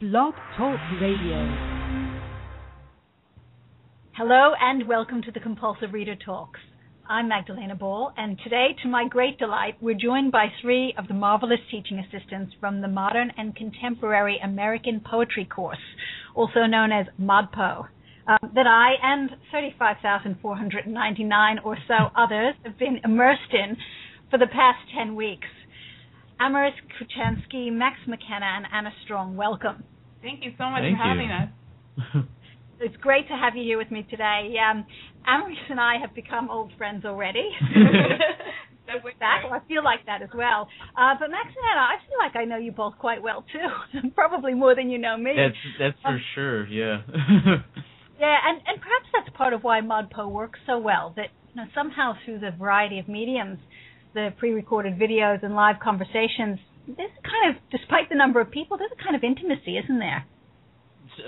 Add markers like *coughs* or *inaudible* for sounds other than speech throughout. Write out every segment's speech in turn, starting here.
Blog Talk Radio. Hello and welcome to the Compulsive Reader Talks. I'm Magdalena Ball, and today, to my great delight, we're joined by three of the marvelous teaching assistants from the Modern and Contemporary American Poetry course, also known as ModPo, um, that I and 35,499 or so others have been immersed in for the past 10 weeks. Amaris Kuchansky, Max McKenna, and Anna Strong, welcome. Thank you so much Thank for having you. us. *laughs* It's great to have you here with me today. Um, Amaris and I have become old friends already. *laughs* *laughs* That's Back, well, I feel like that as well. Uh, but Max and Anna, I feel like I know you both quite well too. Probably more than you know me. That's that's for Um, sure. Yeah. Yeah, and, and perhaps that's part of why ModPo works so well. That you know somehow through the variety of mediums, the pre-recorded videos and live conversations, there's kind of, despite the number of people, there's a kind of intimacy, isn't there?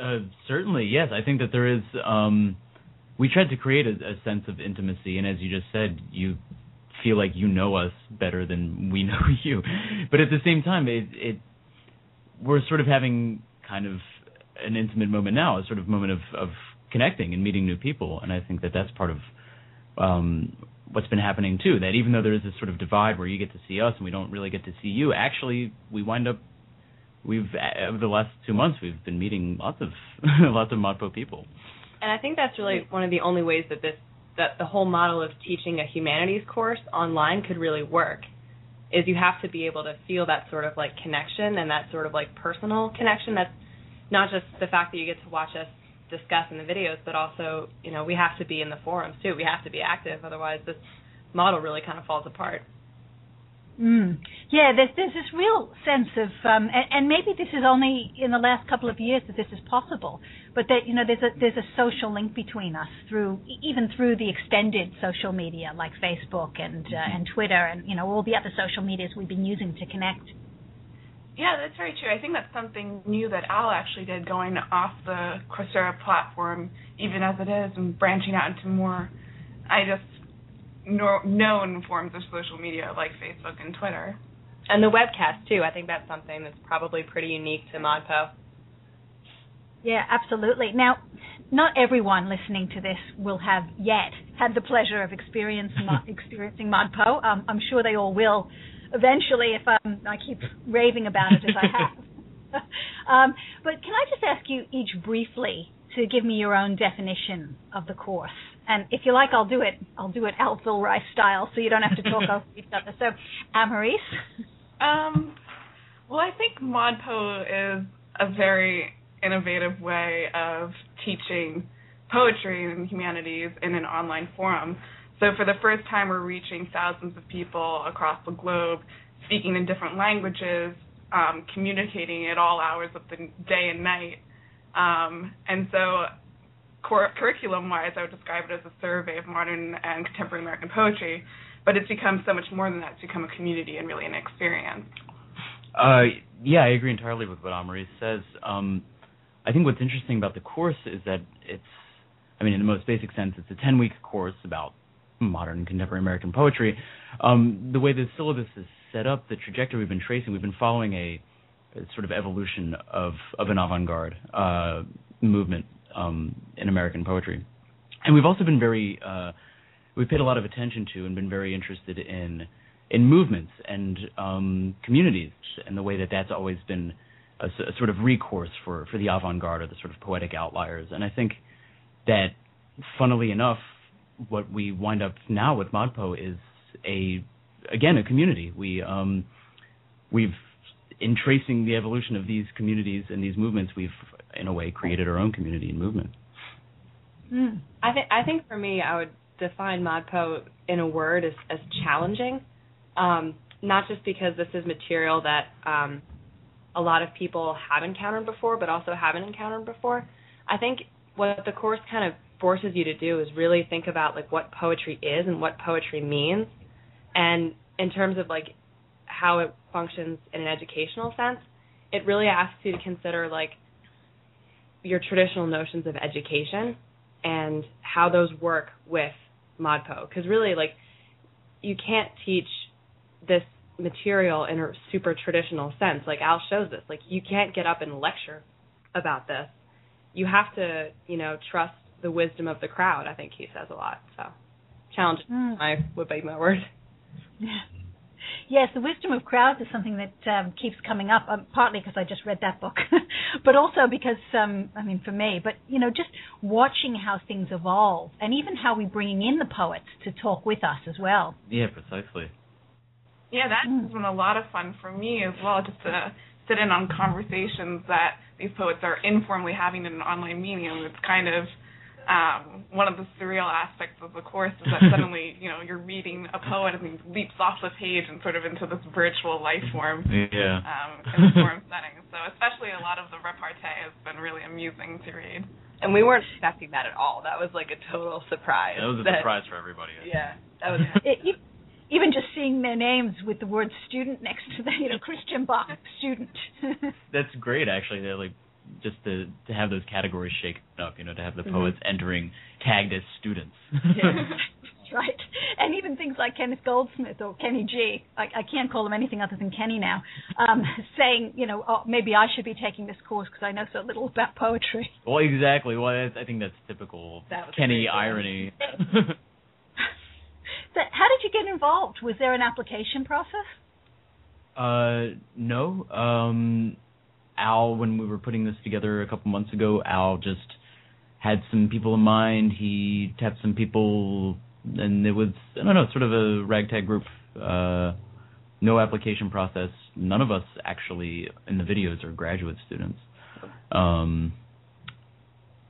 uh, certainly, yes. I think that there is. Um, we tried to create a, a sense of intimacy, and as you just said, you feel like you know us better than we *laughs* know you. But at the same time, it, it we're sort of having kind of an intimate moment now, a sort of moment of, of connecting and meeting new people, and I think that that's part of um, what's been happening too. That even though there is this sort of divide where you get to see us and we don't really get to see you, actually we wind up we've over the last two months we've been meeting lots of *laughs* lots of Modpo people. And I think that's really one of the only ways that this that the whole model of teaching a humanities course online could really work is you have to be able to feel that sort of like connection and that sort of like personal connection that's not just the fact that you get to watch us discuss in the videos but also you know we have to be in the forums too we have to be active otherwise this model really kind of falls apart Mm. Yeah, there's there's this real sense of, um, and, and maybe this is only in the last couple of years that this is possible, but that you know there's a there's a social link between us through even through the extended social media like Facebook and uh, and Twitter and you know all the other social medias we've been using to connect. Yeah, that's very true. I think that's something new that Al actually did, going off the Coursera platform, even as it is, and branching out into more, I just nor- known forms of social media like Facebook and Twitter. and the webcast too i think that's something that's probably pretty unique to modpo Yeah, absolutely. Now, not everyone listening to this will have yet had the pleasure of experience, mo- experiencing ModPo. *laughs* Um, I'm sure they all will eventually if um, I keep raving about it as I have. *laughs* um, but can I just ask you each briefly to give me your own definition of the course? And if you like, I'll do it. I'll do it Al Filreis style, so you don't have to talk *laughs* over each other. So, Amaris. Um, well, I think ModPo is a very innovative way of teaching poetry and humanities in an online forum. So for the first time, we're reaching thousands of people across the globe, speaking in different languages, um, communicating at all hours of the day and night. Um, and so, cur- curriculum-wise, I would describe it as a survey of modern and contemporary American poetry. But it's become so much more than that. It's become a community and really an experience. Uh, yeah, I agree entirely with what Amaris says. Um, I think what's interesting about the course is that it's, I mean, in the most basic sense, it's a 10 week course about modern contemporary American poetry. Um, the way the syllabus is set up, the trajectory we've been tracing, we've been following a, a sort of evolution of, of an avant garde uh, movement um, in American poetry. And we've also been very, uh, we've paid a lot of attention to and been very interested in in movements and um, communities, and the way that that's always been a sort of recourse for for the avant-garde or the sort of poetic outliers. And I think that, funnily enough, what we wind up now with Modpo is a again a community. We um, we've in tracing the evolution of these communities and these movements, we've in a way created our own community and movement. Mm. I think I think for me, I would define Modpo in a word as, as challenging. Um, not just because this is material that um, a lot of people have encountered before, but also haven't encountered before. I think what the course kind of forces you to do is really think about like what poetry is and what poetry means, and in terms of like how it functions in an educational sense, it really asks you to consider like your traditional notions of education and how those work with modpo. Because really like you can't teach this material in a super traditional sense. Like al shows this. Like you can't get up and lecture about this, you have to, you know, trust the wisdom of the crowd. I think he says a lot. So, challenge Mm. my would be my word. *laughs* Yes, the wisdom of crowds is something that um, keeps coming up. Um, partly because I just read that book, *laughs* but also because um, I mean, for me, but you know, just watching how things evolve, and even how we're bringing in the poets to talk with us as well. Yeah, precisely. Yeah, that Mm. has been a lot of fun for me as well, just to sit in on conversations that these poets are informally having in an online medium. It's kind of um, one of the surreal aspects of the course is that *laughs* suddenly, you know, you're reading a poet and he leaps off the page and sort of into this virtual life form Yeah. um, in a forum setting. So especially a lot of the repartee has been really amusing to read. And we weren't expecting that at all. That was like a total surprise. That was a that- surprise for everybody. Yeah, that was. *laughs* It, e- even just seeing their names with the word student next to the, you know, Christian Bök student. *laughs* That's great, actually. They're like just to to have those categories shaken up. You know, to have the Mhm. poets entering tagged as students. *laughs* right. And even things like Kenneth Goldsmith or Kenny G. I, I can't call him anything other than Kenny now. Um, *laughs* saying, you know, oh, maybe I should be taking this course because I know so little about poetry. well, exactly. Well, I think that's typical That Kenny irony. *laughs* So, how did you get involved? Was there an application process? Uh, no. Um, Al, when we were putting this together a couple months ago, Al just had some people in mind. He tapped some people, and it was I don't know, sort of a ragtag group. Uh, no application process. None of us actually in the videos are graduate students, um,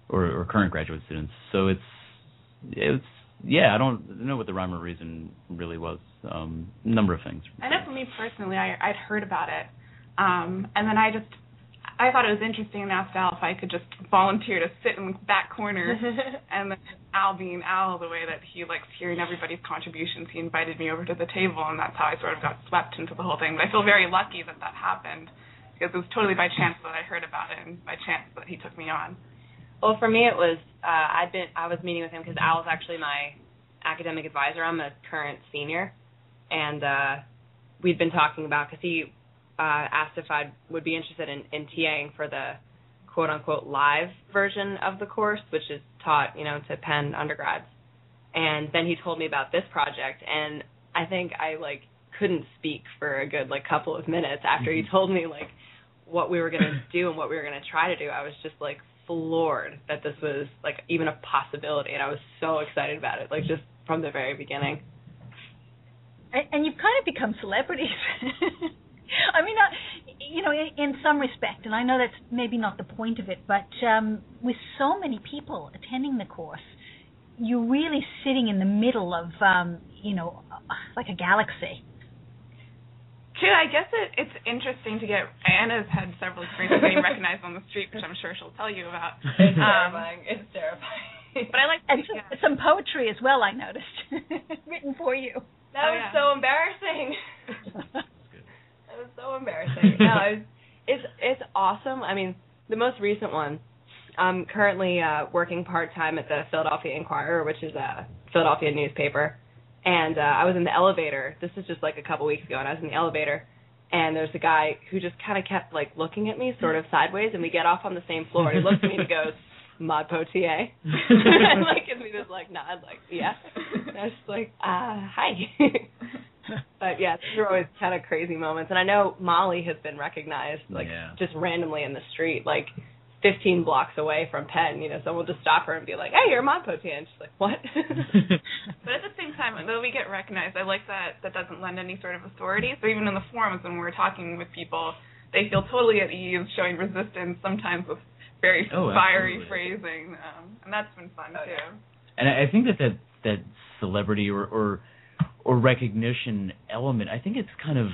or, or current graduate students. So it's it's yeah. I don't know what the rhyme or reason really was. Um, number of things. I know for me personally, I, I'd heard about it, um, and then I just I thought it was interesting and asked Al if I could just volunteer to sit in back corner. *laughs* and then Al being Al, the way that he likes hearing everybody's contributions, he invited me over to the table, and that's how I sort of got swept into the whole thing. But I feel very lucky that that happened because it was totally by chance that I heard about it, and by chance that he took me on. Well, for me, it was uh, I'd been I was meeting with him because Al is actually my academic advisor. I'm a current senior, and uh, we'd been talking about because he uh, asked if I would be interested in, in TAing for the quote unquote live version of the course, which is taught you know to Penn undergrads. And then he told me about this project, and I think I like couldn't speak for a good like couple of minutes after he told me like what we were gonna *coughs* do and what we were gonna try to do. I was just like floored that this was like even a possibility, and I was so excited about it, like just from the very beginning. And, and you've kind of become celebrities. *laughs* *laughs* I mean, uh, you know, in, in some respect, and I know that's maybe not the point of it, but um, with so many people attending the course, you're really sitting in the middle of, um, you know, uh, like a galaxy. True, I guess it, it's interesting to get. Anna's had several experiences getting *laughs* recognized on the street, which I'm sure she'll tell you about. It's Um, terrifying. It's terrifying. But I like And yeah. some, some poetry as well, I noticed, *laughs* written for you. That Oh, was yeah. so embarrassing. So embarrassing. No, *laughs* it's it's it's awesome. I mean, the most recent one. I'm currently uh, working part time at the Philadelphia Inquirer, which is a Philadelphia newspaper, and uh, I was in the elevator. This is just like a couple weeks ago, and I was in the elevator, and there's a guy who just kind of kept like looking at me, sort of sideways, and we get off on the same floor. And he looks at me and he goes, "ModPo TA," *laughs* and like gives me this like nod, like yeah. And I was just like, uh, hi. *laughs* but yeah, these are always kind of crazy moments. And I know Molly has been recognized like Yeah. just randomly in the street, like 15 blocks away from Penn. You know, someone will just stop her and be like, "Hey, you're ModPo TA," and she's like, "What?" *laughs* But at the same time, though we get recognized, I like that that doesn't lend any sort of authority. So even in the forums when we're talking with people, they feel totally at ease, showing resistance sometimes with very Oh, fiery phrasing, um, and that's been fun Oh, too. yeah. and I I think that that that celebrity or or or recognition element, I think it's kind of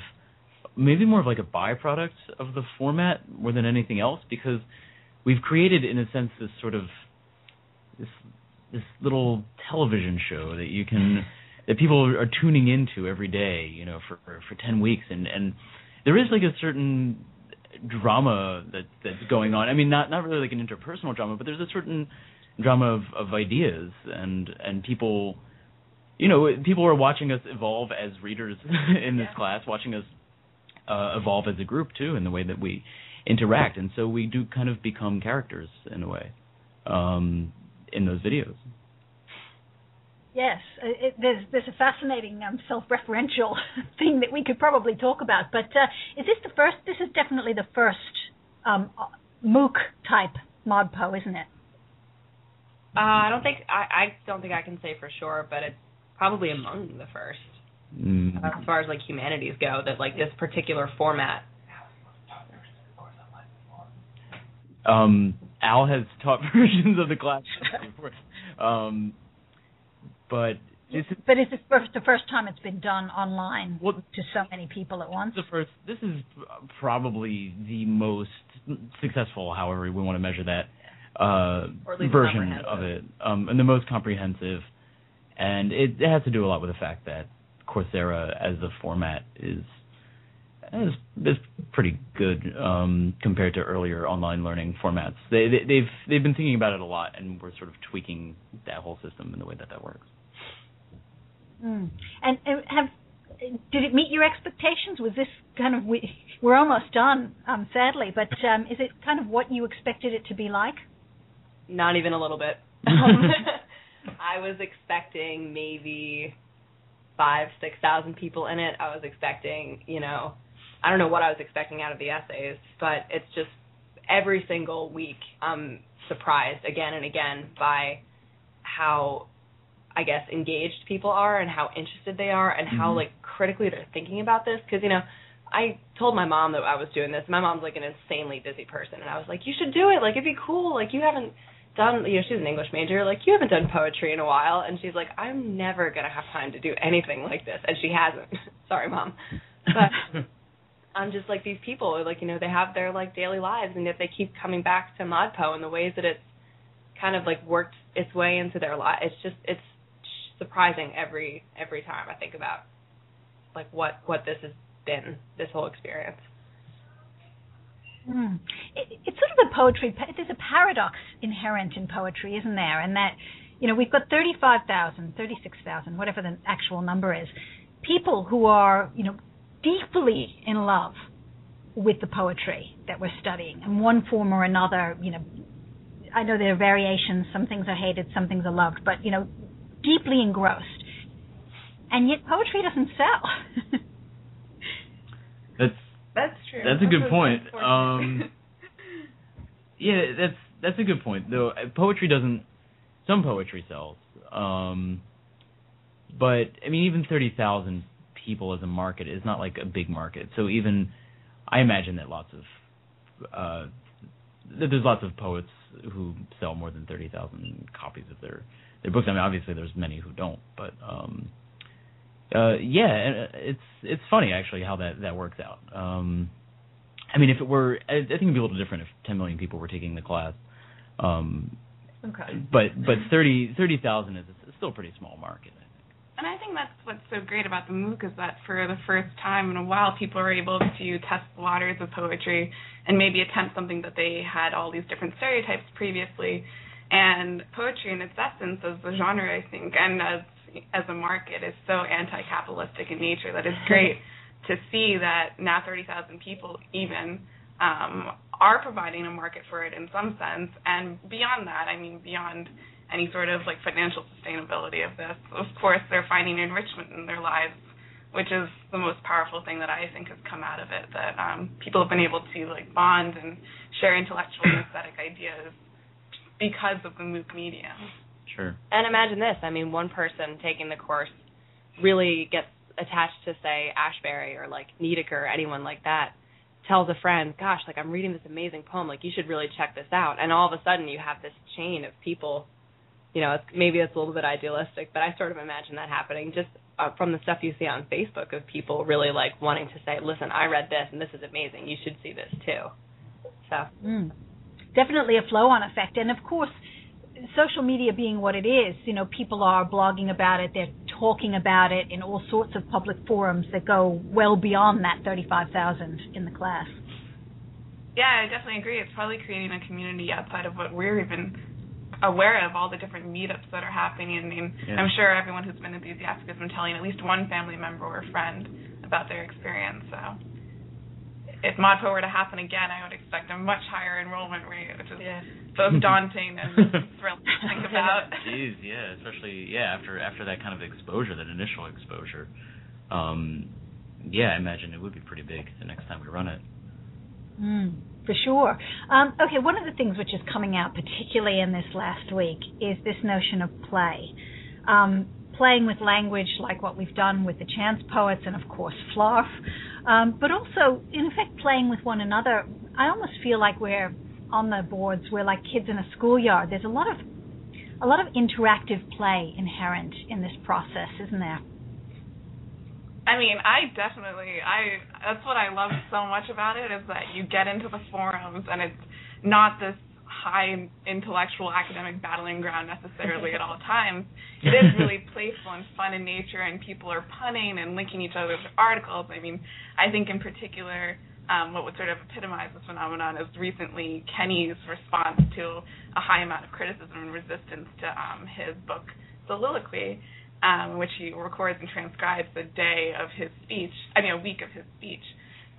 maybe more of like a byproduct of the format more than anything else because we've created in a sense this sort of this this little television show that you can that people are tuning into every day, you know, for for, for 10 weeks and and there is like a certain drama that that's going on. I mean not not really like an interpersonal drama, but there's a certain drama of, of ideas and and people you know people are watching us evolve as readers *laughs* in this Yeah. class watching us uh, evolve as a group too in the way that we interact, and so we do kind of become characters in a way um, in those videos. Yes, it, there's there's a fascinating um, self-referential *laughs* thing that we could probably talk about. But uh, is this the first? This is definitely the first um, MOOC type ModPo, isn't it? Uh, I don't think I, I don't think I can say for sure, but it's probably among the first Mm. as far as like humanities go. That like this particular format. Um, Al has taught *laughs* versions of the class before, um, but this is But is this first, the first time it's been done online well, to so many people at once? the first. This is probably the most successful, however we want to measure that, uh, Or at least version of it, um, and the most comprehensive. And it, it has to do a lot with the fact that Coursera, as a format, is is, is pretty good um, compared to earlier online learning formats. They, they they've they've been thinking about it a lot, and we're sort of tweaking that whole system in the way that that works. Mm. And, and have did it meet your expectations? Was this kind of we, we're almost done, um, sadly, but um, is it kind of what you expected it to be like? Not even a little bit. *laughs* *laughs* I was expecting maybe five, six thousand people in it. I was expecting, you know, I don't know what I was expecting out of the essays, but it's just every single week I'm surprised again and again by how I guess engaged people are and how interested they are and how Mhm. like critically they're thinking about this because you know I told my mom that I was doing this. My mom's like an insanely busy person and I was like you should do it like it'd be cool like you haven't done you know she's an English major like you haven't done poetry in a while and she's like I'm never going to have time to do anything like this and she hasn't. *laughs* Sorry mom. But *laughs* I'm just like these people, like you know, they have their like daily lives, and yet they keep coming back to Modpo and the ways that it's kind of like worked its way into their life. It's just it's surprising every every time I think about like what what this has been, this whole experience. Mm. It, it's sort of a poetry. There's a paradox inherent in poetry, isn't there? And that, you know, we've got 35,000, 36,000, whatever the actual number is, people who are, you know, deeply in love with the poetry that we're studying in one form or another. You know, I know there are variations. Some things are hated, some things are loved, but you know, deeply engrossed. And yet, poetry doesn't sell. *laughs* That's true. That's a good point. Um, *laughs* yeah, that's that's a good point. Though uh, poetry doesn't, some poetry sells. Um, but I mean, even thirty thousand people as a market is not like a big market. So even, I imagine that lots of, uh, that there's lots of poets who sell more than thirty thousand copies of their their books. I mean, obviously there's many who don't, but um, uh, yeah, uh, it's it's funny actually how that that works out. Um, I mean, if it were, I, I think it'd be a little different if 10 million people were taking the class. Um, okay. but but 30 30,000 is a, still a pretty small market. I think. And I think that's what's so great about the MOOC is that for the first time in a while, people are able to test the waters of poetry and maybe attempt something that they had all these different stereotypes previously. And poetry, in its essence, as a genre, I think, and as as a market, is so anti-capitalistic in nature that it's great *laughs* to see that now 30,000 people even um, are providing a market for it in some sense. And beyond that, I mean, beyond any sort of like financial sustainability of this. Of course, they're finding enrichment in their lives, which is the most powerful thing that I think has come out of it. That um, people have been able to like bond and share intellectual and aesthetic ideas because of the MOOC medium. Sure. And imagine this, I mean, one person taking the course really gets attached to say Ashbery or like Niedecker or anyone like that tells a friend, "Gosh, like I'm reading this amazing poem, like you should really check this out." And all of a sudden you have this chain of people you know, it's, maybe it's a little bit idealistic, but I sort of imagine that happening just uh, from the stuff you see on Facebook of people really like wanting to say, "Listen, I read this and this is amazing. You should see this too." So, Mm. Definitely a flow-on effect, and of course, social media being what it is, you know, people are blogging about it, they're talking about it in all sorts of public forums that go well beyond that 35,000 in the class. Yeah, I definitely agree. It's probably creating a community outside of what we're even aware of, all the different meetups that are happening. I mean, Yeah. I'm sure everyone who's been enthusiastic has been telling at least one family member or friend about their experience. So if ModPo were to happen again, I would expect a much higher enrollment rate, which is Yeah. both daunting and *laughs* thrilling to think about. *laughs* Jeez, yeah, especially yeah after after that kind of exposure, that initial exposure. Um, yeah, I imagine it would be pretty big the next time we run it. Mm, for sure. Um, okay, one of the things which is coming out, particularly in this last week, is this notion of play. Um, playing with language like what we've done with the chance poets and, of course, Flarf, um, but also, in effect, playing with one another. I almost feel like we're on the boards, we're like kids in a schoolyard. There's a lot of a lot of interactive play inherent in this process, isn't there? I mean, I definitely I that's what I love so much about it is that you get into the forums and it's not this high intellectual academic battling ground necessarily at all *laughs* times. It is really playful and fun in nature and people are punning and linking each other to articles. I mean, I think in particular um, what would sort of epitomize this phenomenon is recently Kenny's response to a high amount of criticism and resistance to um, his book Soliloquy um, which he records and transcribes the day of his speech, I mean, a week of his speech.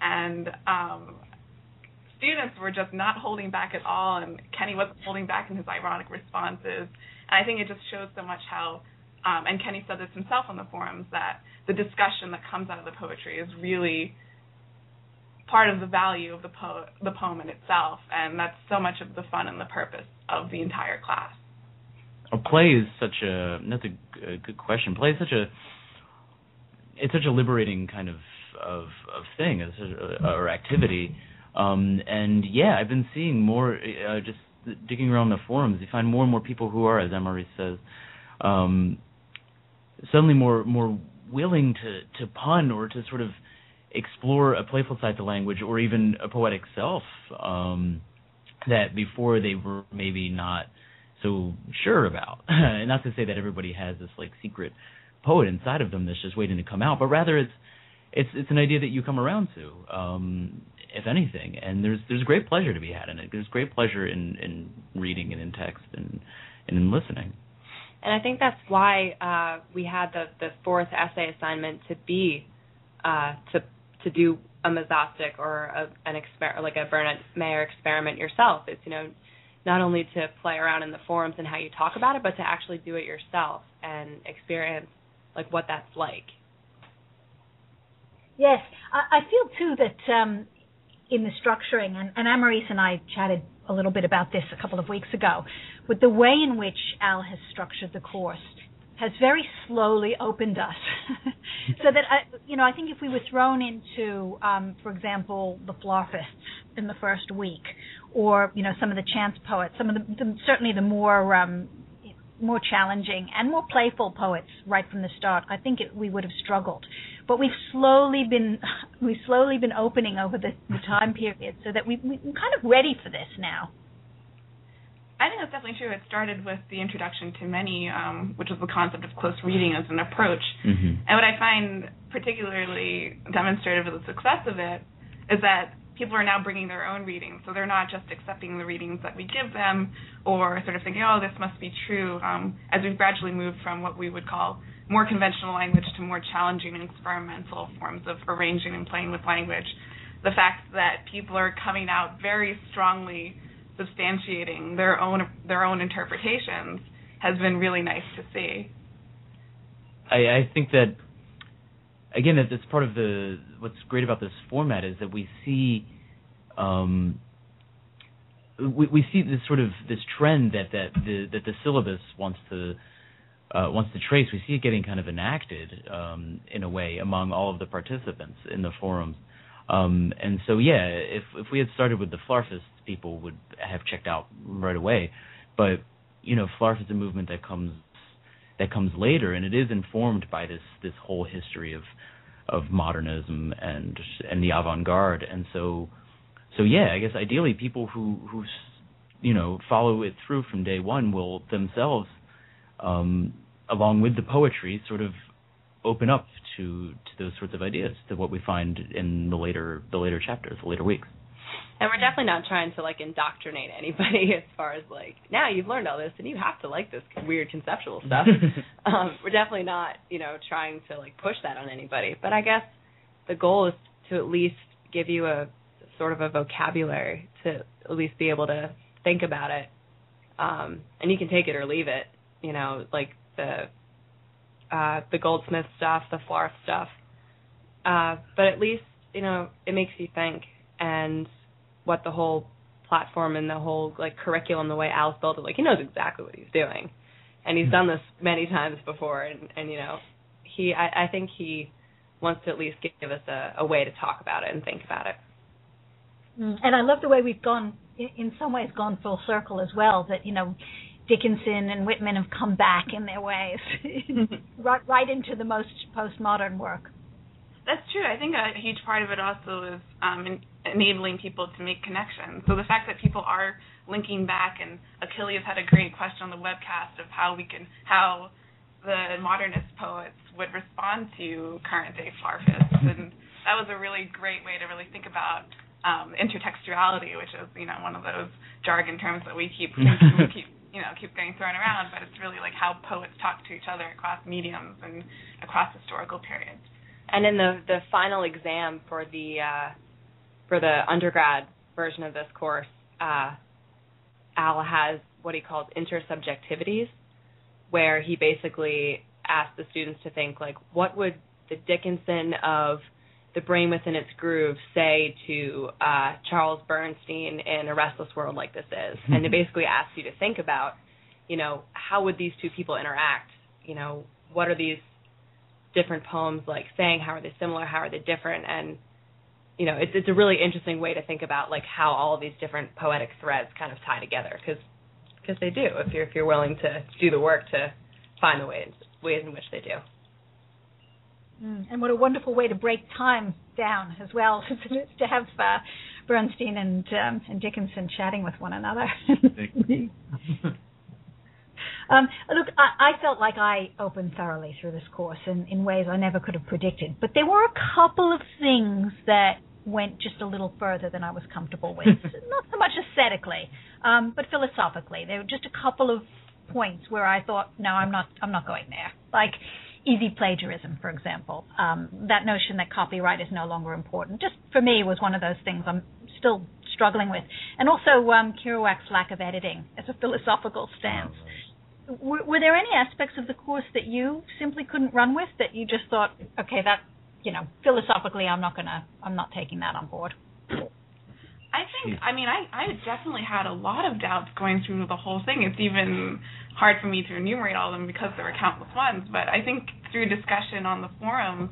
And um, students were just not holding back at all, and Kenny wasn't holding back in his ironic responses. And I think it just shows so much how, um, and Kenny said this himself on the forums, that the discussion that comes out of the poetry is really part of the value of the, po- the poem in itself, and that's so much of the fun and the purpose of the entire class. Well, play is such a that's a, a good question. Play is such a it's such a liberating kind of of of thing as a, or activity. Um, and yeah, I've been seeing more uh, just digging around the forums. You find more and more people who are, as Emery says, um, suddenly more more willing to to pun or to sort of explore a playful side to language or even a poetic self um, that before they were maybe not so sure about. *laughs* and not to say that everybody has this like secret poet inside of them that's just waiting to come out, but rather it's it's it's an idea that you come around to, um, if anything. And there's there's great pleasure to be had in it. There's great pleasure in in reading and in text and and in listening. And I think that's why uh, we had the the fourth essay assignment to be uh, to to do a mesostic or a, an experiment like a Bernadette Mayer experiment yourself. It's you know not only to play around in the forums and how you talk about it, but to actually do it yourself and experience like what that's like. Yes, I, I feel too that um, in the structuring, and, and and I chatted a little bit about this a couple of weeks ago, with the way in which Al has structured the course has very slowly opened us. *laughs* so that I, you know, I think if we were thrown into, um, for example, the Flarfists in the first week, or you know, some of the chance poets, some of the, the certainly the more um, more challenging and more playful poets right from the start, I think it, we would have struggled. But we've slowly been *laughs* we've slowly been opening over the, the time period, so that we, we're kind of ready for this now. I think that's definitely true. It started with the introduction to many, um, which was the concept of close reading as an approach. Mm-hmm. And what I find particularly demonstrative of the success of it is that people are now bringing their own readings. So they're not just accepting the readings that we give them or sort of thinking, oh, this must be true. Um, as we've gradually moved from what we would call more conventional language to more challenging and experimental forms of arranging and playing with language, the fact that people are coming out very strongly substantiating their own their own interpretations has been really nice to see. I, I think that again, that's part of the what's great about this format is that we see um, we, we see this sort of this trend that that the that the syllabus wants to uh, wants to trace. We see it getting kind of enacted um, in a way among all of the participants in the forums. Um, and so, yeah, if if we had started with the Flarfists, people would have checked out right away. But you know, Flarf is a movement that comes that comes later, and it is informed by this this whole history of of modernism and and the avant-garde. And so, so yeah, I guess ideally, people who who you know follow it through from day one will themselves, um, along with the poetry, sort of open up to to those sorts of ideas, to what we find in the later the later chapters, the later weeks. And we're definitely not trying to like indoctrinate anybody *laughs* as far as like now you've learned all this and you have to like this weird conceptual stuff. *laughs* um, we're definitely not, you know, trying to like push that on anybody. But I guess the goal is to at least give you a sort of a vocabulary to at least be able to think about it. Um, and you can take it or leave it, you know, like the uh, the Goldsmith stuff, the Flarf stuff. Uh, but at least you know it makes you think, and what the whole platform and the whole like curriculum, the way Al's built it, like he knows exactly what he's doing, and he's done this many times before, and and you know he I, I think he wants to at least give us a, a way to talk about it and think about it. Mm. And I love the way we've gone, in some ways, gone full circle as well. That you know, Dickinson and Whitman have come back in their ways, *laughs* right, right into the most postmodern work. That's true. I think a huge part of it also is um, in, enabling people to make connections. So the fact that people are linking back, and Achilles had a great question on the webcast of how we can, how the modernist poets would respond to current day Flarfists, and that was a really great way to really think about um, intertextuality, which is you know one of those jargon terms that we keep we keep *laughs* you know keep getting thrown around, but it's really like how poets talk to each other across mediums and across historical periods. And in the the final exam for the uh, for the undergrad version of this course, uh, Al has what he calls intersubjectivities, where he basically asks the students to think like, what would the Dickinson of the brain within its groove say to uh, Charles Bernstein in A Restless World like this is, and it *laughs* basically asks you to think about, you know, how would these two people interact? You know, what are these different poems like saying? How are they similar? How are they different? And you know, it's it's a really interesting way to think about like how all of these different poetic threads kind of tie together because because they do if you're if you're willing to do the work to find the ways ways in which they do. Mm, and what a wonderful way to break time down as well *laughs* to have uh, Bernstein and um, and Dickinson chatting with one another. *laughs* Um, look, I, I, felt like I opened thoroughly through this course in, in ways I never could have predicted, but there were a couple of things that went just a little further than I was comfortable with. *laughs* Not so much aesthetically, um, but philosophically. There were just a couple of points where I thought, no, I'm not, I'm not going there. Like easy plagiarism, for example. Um, that notion that copyright is no longer important, just for me, was one of those things I'm still struggling with. And also um, Kerouac's lack of editing as a philosophical stance. Oh, were, were there any aspects of the course that you simply couldn't run with that you just thought, okay, that you know, philosophically, I'm not gonna, I'm not taking that on board. I think, I mean, I, I definitely had a lot of doubts going through the whole thing. It's even hard for me to enumerate all of them because there were countless ones. But I think through discussion on the forums,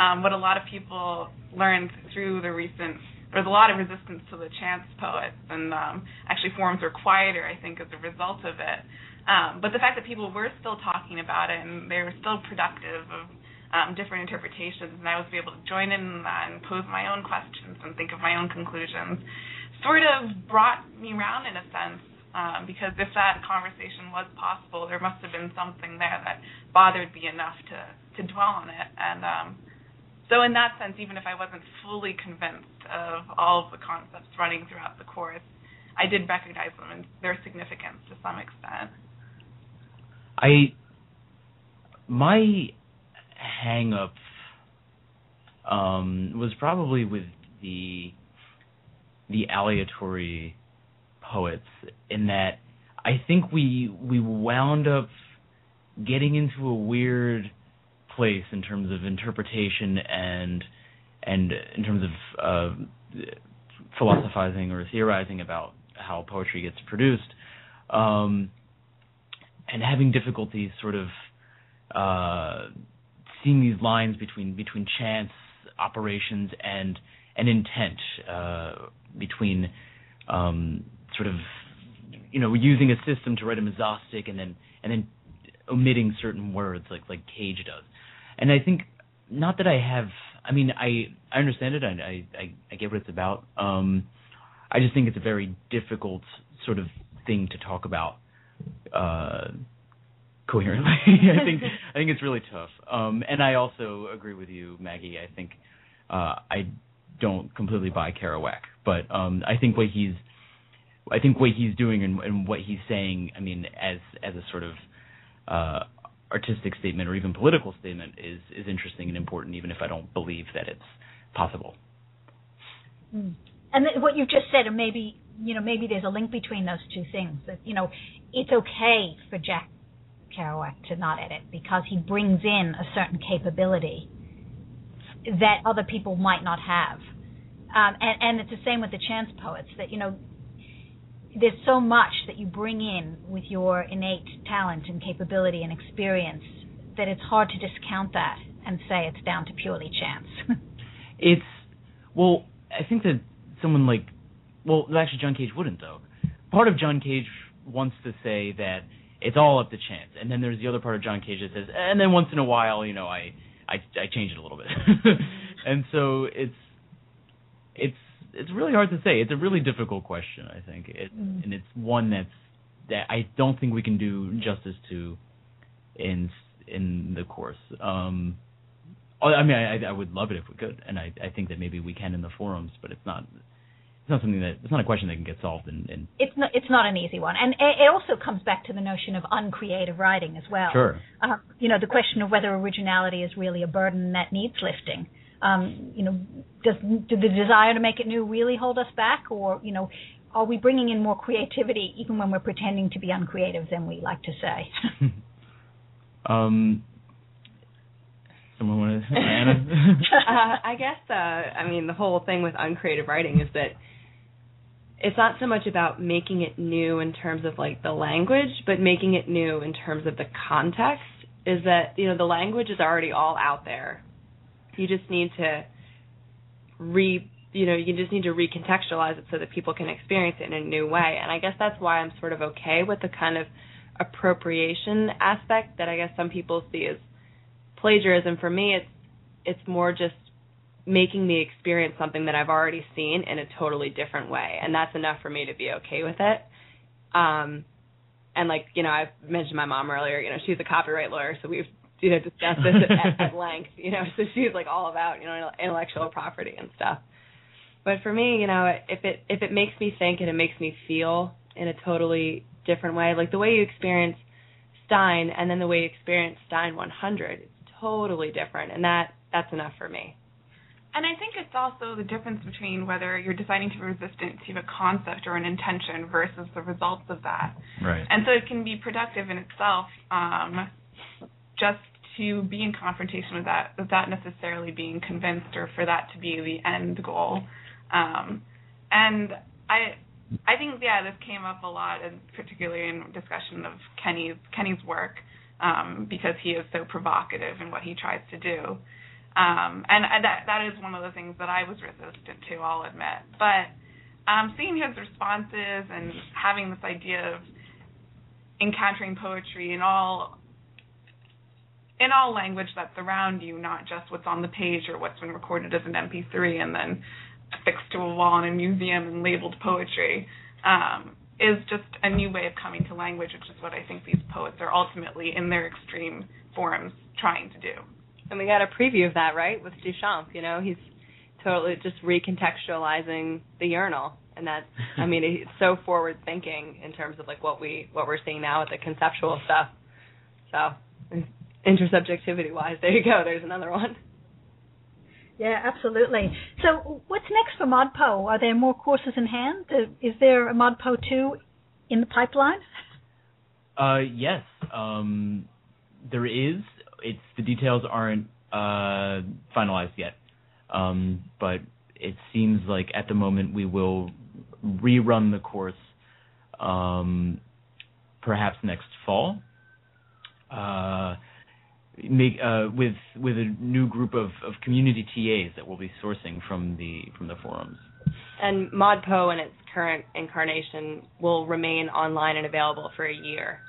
um, what a lot of people learned through the recent, there's a lot of resistance to the chance poets, and um, actually forums were quieter, I think, as a result of it. Um, but the fact that people were still talking about it and they were still productive of um, different interpretations, and I was able to join in and pose my own questions and think of my own conclusions, sort of brought me around in a sense. Um, because if that conversation was possible, there must have been something there that bothered me enough to to dwell on it. And um, so, in that sense, even if I wasn't fully convinced of all of the concepts running throughout the course, I did recognize them and their significance to some extent. I my hang up um, was probably with the the aleatory poets in that I think we we wound up getting into a weird place in terms of interpretation and and in terms of uh, philosophizing or theorizing about how poetry gets produced. Um, and having difficulty sort of uh, seeing these lines between between chance operations and and intent uh, between um, sort of you know using a system to write a mesostic and then and then omitting certain words like like Cage does, and I think not that I have I mean I I understand it. I I I get what it's about. Um, I just think it's a very difficult sort of thing to talk about uh, coherently. *laughs* *laughs* I think I think it's really tough. Um, and I also agree with you, Maggie. I think uh, I don't completely buy Kerouac, but um, I think what he's I think what he's doing and, and, what he's saying, I mean, as as a sort of uh, artistic statement or even political statement, is is interesting and important, even if I don't believe that it's possible. Mm. and th- what you've just said, and maybe you know maybe there's a link between those two things. That you know it's okay for Jack Kerouac to not edit because he brings in a certain capability that other people might not have. Um, and, and it's the same with the chance poets that you know there's so much that you bring in with your innate talent and capability and experience that it's hard to discount that and say it's down to purely chance. *laughs* it's well, I think that someone like well, actually John Cage wouldn't though. Part of John Cage wants to say that it's all up to chance, and then there's the other part of John Cage that says, and then once in a while, you know, I I, I change it a little bit, *laughs* and so it's it's it's really hard to say. It's a really difficult question, I think, it, mm. and it's one that's that I don't think we can do justice to in in the course. Um, I mean, I, I would love it if we could, and I, I think that maybe we can in the forums, but it's not. It's not something that it's not a question that can get solved in. in it's not. It's not an easy one, and it also comes back to the notion of uncreative writing as well. Sure. Uh, you know, the question of whether originality is really a burden that needs lifting. Um, you know, does do the desire to make it new really hold us back, or you know, are we bringing in more creativity even when we're pretending to be uncreative than we like to say? *laughs* um, Someone want to, Anna? *laughs* uh, I guess. Uh, I mean, the whole thing with uncreative writing is that it's not so much about making it new in terms of like the language, but making it new in terms of the context. Is that you know the language is already all out there. You just need to re you know you just need to recontextualize it so that people can experience it in a new way. And I guess that's why I'm sort of okay with the kind of appropriation aspect that I guess some people see as plagiarism for me it's it's more just making me experience something that I've already seen in a totally different way and that's enough for me to be okay with it um and like you know I've mentioned my mom earlier you know she's a copyright lawyer so we've you know discussed this at, *laughs* at length you know so she's like all about you know intellectual property and stuff but for me you know if it if it makes me think and it makes me feel in a totally different way like the way you experience Stein and then the way you experience Stein 100 it's totally different, and that that's enough for me. And I think it's also the difference between whether you're deciding to be resistant to a concept or an intention versus the results of that. Right. And so it can be productive in itself, um, just to be in confrontation with that, without necessarily being convinced or for that to be the end goal. Um, and I, I think yeah, this came up a lot, and particularly in discussion of Kenny's Kenny's work um, because he is so provocative in what he tries to do. Um, and, that that is one of the things that I was resistant to, I'll admit. But um, seeing his responses and having this idea of encountering poetry in all in all language that's around you, not just what's on the page or what's been recorded as an MP3 and then affixed to a wall in a museum and labeled poetry. Um, is just a new way of coming to language, which is what I think these poets are ultimately, in their extreme forms, trying to do. And we got a preview of that, right, with Duchamp. You know, he's totally just recontextualizing the urinal, and that's, *laughs* I mean, it's so forward thinking in terms of like what we what we're seeing now with the conceptual stuff. So, intersubjectivity wise, there you go. There's another one. Yeah, absolutely. So, what's next for ModPo? Are there more courses in hand? Uh, is there a ModPo 2 in the pipeline? Uh, yes, um, there is. It's the details aren't uh, finalized yet, um, but it seems like at the moment we will rerun the course, um, perhaps next fall. Uh, make uh, with with a new group of, of community TAs that will be sourcing from the from the forums. And ModPo in its current incarnation will remain online and available for a year,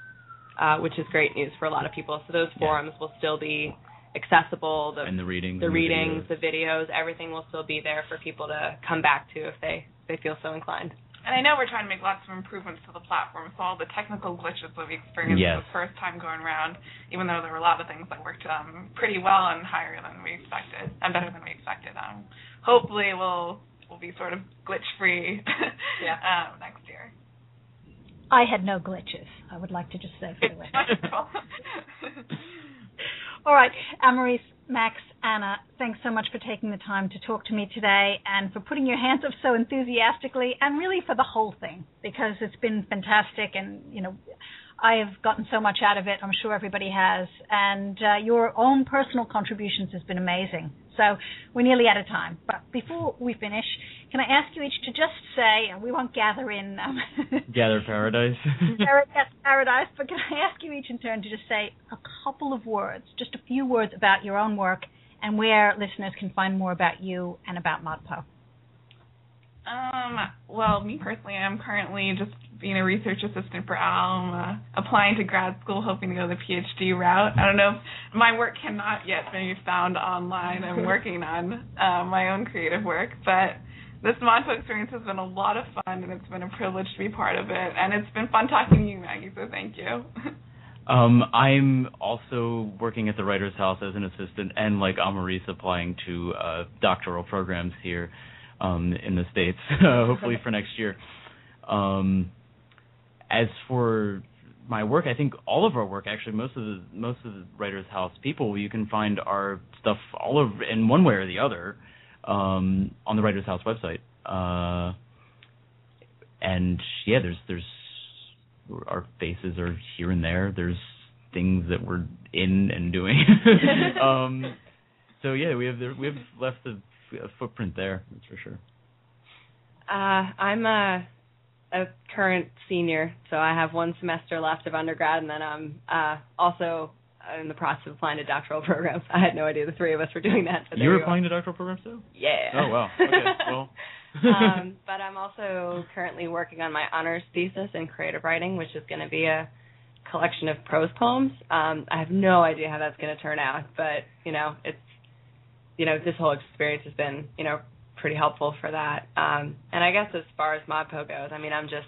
uh, which is great news for a lot of people. So those forums yeah. will still be accessible. The, and the readings, the readings, the videos. the videos, everything will still be there for people to come back to if they they feel so inclined. And I know we're trying to make lots of improvements to the platform, so all the technical glitches that we experienced yes. the first time going around, even though there were a lot of things that worked um, pretty well and higher than we expected, and better than we expected. Um, hopefully, we'll we'll be sort of glitch free *laughs* yeah. um, next year. I had no glitches. I would like to just say for the record. All right, Amaris, Max, Anna, thanks so much for taking the time to talk to me today and for putting your hands up so enthusiastically and really for the whole thing because it's been fantastic and, you know, I have gotten so much out of it. I'm sure everybody has. And uh, your own personal contributions has been amazing. So we're nearly out of time. But before we finish, can I ask you each to just say, and we won't gather in um, *laughs* gather paradise. *laughs* paradise, but can I ask you each in turn to just say a couple of words, just a few words about your own work and where listeners can find more about you and about ModPo? Um, well, me personally, I'm currently just being a research assistant for ALM, uh, applying to grad school, hoping to go the PhD route. I don't know if my work cannot yet be found online. I'm *laughs* working on uh, my own creative work, but this ModPo experience has been a lot of fun, and it's been a privilege to be part of it. And it's been fun talking to you, Maggie. So thank you. *laughs* Um, I'm also working at the Writers House as an assistant, and like Amaris, applying to uh, doctoral programs here um, in the states, *laughs* hopefully for next year. Um, as for my work, I think all of our work, actually, most of the most of the Writers House people, you can find our stuff all over in one way or the other um, on the Writers House website. Uh, and yeah, there's there's our faces are here and there. There's things that we're in and doing. *laughs* um, so yeah, we have we have left a, a footprint there. That's for sure. Uh, I'm a a current senior, so I have one semester left of undergrad, and then I'm uh, also in the process of applying to doctoral *laughs* programs. I had no idea the three of us were doing that. you were applying to doctoral programs too? Yeah. Oh wow. Okay. Well. *laughs* *laughs* um, but I'm also currently working on my honors thesis in creative writing, which is going to be a collection of prose poems. Um, I have no idea how that's going to turn out, but you know, it's you know, this whole experience has been you know pretty helpful for that. Um, and I guess as far as ModPo goes, I mean, I'm just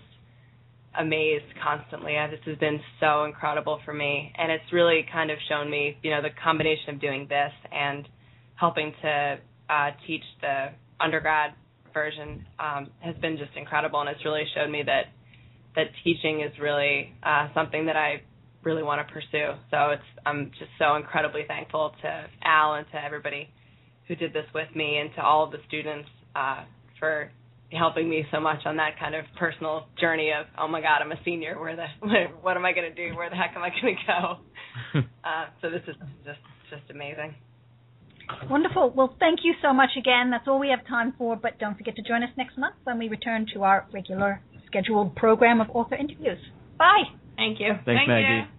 amazed constantly. This has been so incredible for me, and it's really kind of shown me, you know, the combination of doing this and helping to uh, teach the undergrad version um, has been just incredible, and it's really showed me that that teaching is really uh, something that I really want to pursue. So it's I'm just so incredibly thankful to Al and to everybody who did this with me, and to all of the students uh, for helping me so much on that kind of personal journey of oh my god I'm a senior. Where the *laughs* what am I going to do? Where the heck am I going to go? *laughs* Uh, so this is just just amazing. Wonderful. Well thank you so much again. That's all we have time for but don't forget to join us next month when we return to our regular scheduled program of author interviews. Bye. Thank you. Thanks thank Maggie. you.